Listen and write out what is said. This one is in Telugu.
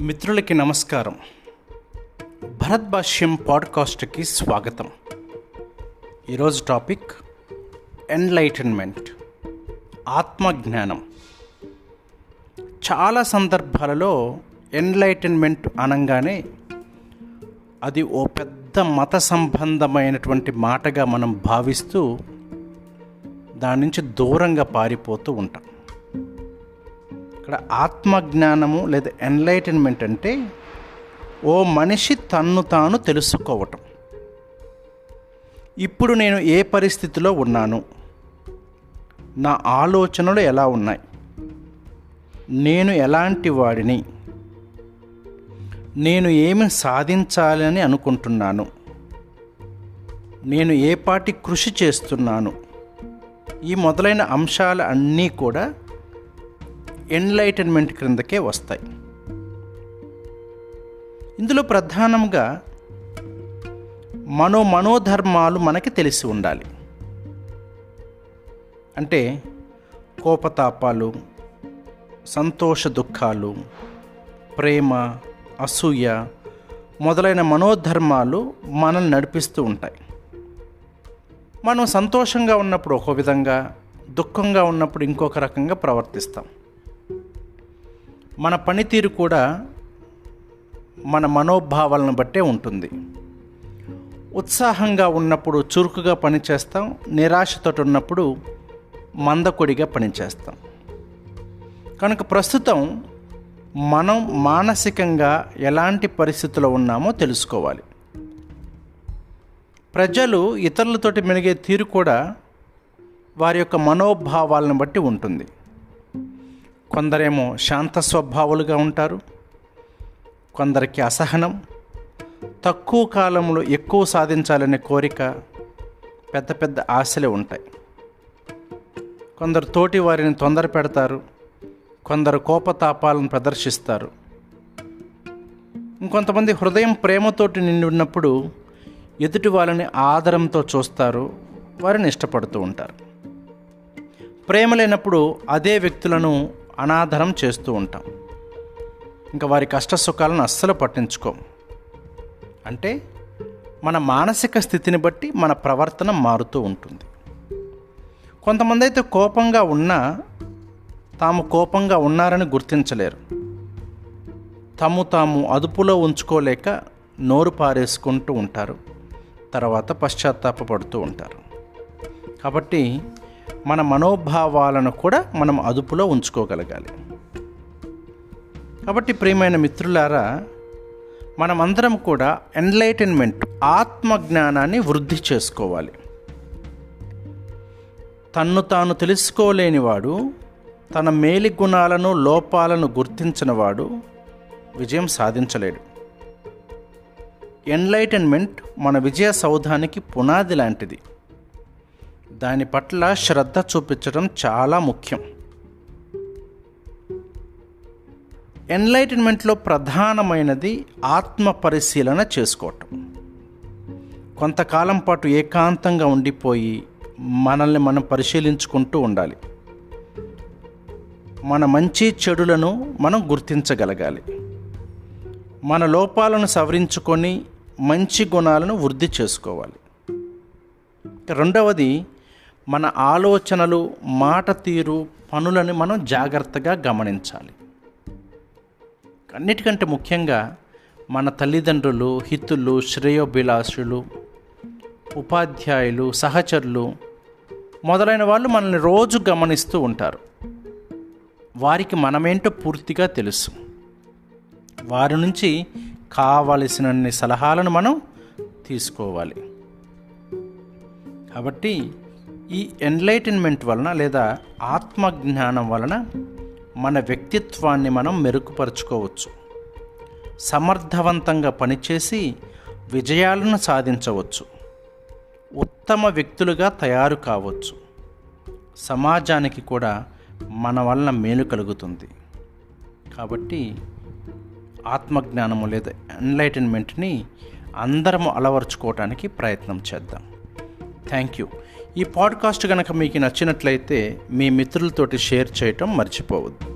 మిత్రులకి నమస్కారం. భరత్ భాష్యం పాడ్కాస్ట్కి స్వాగతం. ఈరోజు టాపిక్ ఎన్లైటన్మెంట్ ఆత్మజ్ఞానం. చాలా సందర్భాలలో ఎన్లైటన్మెంట్ అనగానే అది ఓ పెద్ద మత సంబంధమైనటువంటి మాటగా మనం భావిస్తూ దాని నుంచి దూరంగా పారిపోతూ ఉంటాం. ఇక్కడ ఆత్మజ్ఞానము లేదా ఎన్లైటన్మెంట్ అంటే ఓ మనిషి తన్ను తాను తెలుసుకోవటం. ఇప్పుడు నేను ఏ పరిస్థితిలో ఉన్నాను? నా ఆలోచనలు ఎలా ఉన్నాయి? నేను ఎలాంటి వాడిని? నేను ఏమి సాధించాలని అనుకుంటున్నాను? నేను ఏ పాటి కృషి చేస్తున్నాను? ఈ మొదలైన అంశాలు అన్నీ కూడా ఎన్లైటన్మెంట్ క్రిందకే వస్తాయి. ఇందులో ప్రధానంగా మనో మనోధర్మాలు మనకి తెలిసి ఉండాలి. అంటే కోపతాపాలు సంతోష దుఃఖాలు ప్రేమ అసూయ మొదలైన మనోధర్మాలు మనల్ని నడిపిస్తూ ఉంటాయి. మనం సంతోషంగా ఉన్నప్పుడు ఒక విధంగా దుఃఖంగా ఉన్నప్పుడు ఇంకొక రకంగా ప్రవర్తిస్తాం. మన పనితీరు కూడా మన మనోభావాలను బట్టే ఉంటుంది. ఉత్సాహంగా ఉన్నప్పుడు చురుకుగా పనిచేస్తాం నిరాశతో ఉన్నప్పుడు మందకొడిగా పనిచేస్తాం కనుక ప్రస్తుతం మనం మానసికంగా ఎలాంటి పరిస్థితిలో ఉన్నామో తెలుసుకోవాలి. ప్రజలు ఇతరులతోటి మెలిగే తీరు కూడా వారి యొక్క మనోభావాలను బట్టి ఉంటుంది. కొందరేమో శాంత స్వభావాలుగా ఉంటారు కొందరికి అసహనం తక్కువ కాలంలో ఎక్కువ సాధించాలనే కోరిక పెద్ద పెద్ద ఆశలే ఉంటాయి. కొందరు తోటి వారిని తొందర పెడతారు కొందరు కోపతాపాలను ప్రదర్శిస్తారు. ఇంకొంతమంది హృదయం ప్రేమతోటి నిండి ఉన్నప్పుడు ఎదుటి వాళ్ళని ఆదరంతో చూస్తారు వారిని ఇష్టపడుతూ ఉంటారు. ప్రేమ లేనప్పుడు అదే వ్యక్తులను అనాదరం చేస్తూ ఉంటాం. ఇంకా వారి కష్ట సుఖాలను అస్సలు పట్టించుకోం. అంటే మన మానసిక స్థితిని బట్టి మన ప్రవర్తన మారుతూ ఉంటుంది. కొంతమంది అయితే కోపంగా ఉన్నా తాము కోపంగా ఉన్నారని గుర్తించలేరు. తాము తాము అదుపులో ఉంచుకోలేక నోరు పారేసుకుంటూ ఉంటారు. తర్వాత పశ్చాత్తాపడుతూ ఉంటారు. కాబట్టి మన మనోభావాలను కూడా మనం అదుపులో ఉంచుకోగలగాలి. కాబట్టి ప్రియమైన మిత్రులారా మనమందరం కూడా ఎన్లైటన్మెంట్ ఆత్మజ్ఞానాన్ని వృద్ధి చేసుకోవాలి. తన్ను తాను తెలుసుకోలేనివాడు తన మేలి గుణాలను లోపాలను గుర్తించినవాడు విజయం సాధించలేడు. ఎన్లైటన్మెంట్ మన విజయ సౌధానికి పునాది లాంటిది. దాని పట్ల శ్రద్ధ చూపించడం చాలా ముఖ్యం. ఎన్లైటన్మెంట్లో ప్రధానమైనది ఆత్మ పరిశీలన చేసుకోవటం. కొంతకాలం పాటు ఏకాంతంగా ఉండిపోయి మనల్ని మనం పరిశీలించుకుంటూ ఉండాలి. మన మంచి చెడులను మనం గుర్తించగలగాలి. మన లోపాలను సవరించుకొని మంచి గుణాలను వృద్ధి చేసుకోవాలి. రెండవది మన ఆలోచనలు మాట తీరు పనులను మనం జాగ్రత్తగా గమనించాలి. అన్నిటికంటే ముఖ్యంగా మన తల్లిదండ్రులు హితులు శ్రేయోభిలాషులు ఉపాధ్యాయులు సహచరులు మొదలైన వాళ్ళు మనల్ని రోజు గమనిస్తూ ఉంటారు. వారికి మనమేంటో పూర్తిగా తెలుసు. వారి నుంచి కావలసినన్ని సలహాలను మనం తీసుకోవాలి. కాబట్టి ఈ ఎన్లైటన్మెంట్ వలన లేదా ఆత్మజ్ఞానం వలన మన వ్యక్తిత్వాన్ని మనం మెరుగుపరుచుకోవచ్చు. సమర్థవంతంగా పనిచేసి విజయాలను సాధించవచ్చు. ఉత్తమ వ్యక్తులుగా తయారు కావచ్చు. సమాజానికి కూడా మన వలన మేలు కలుగుతుంది. కాబట్టి ఆత్మజ్ఞానము లేదా ఎన్లైటన్మెంట్ని అందరము అలవర్చుకోవటానికి ప్రయత్నం చేద్దాం. థ్యాంక్ యూ ఈ పాడ్కాస్ట్ కనుక మీకు నచ్చినట్లయితే మీ మిత్రులతోటి షేర్ చేయటం మర్చిపోవద్దు.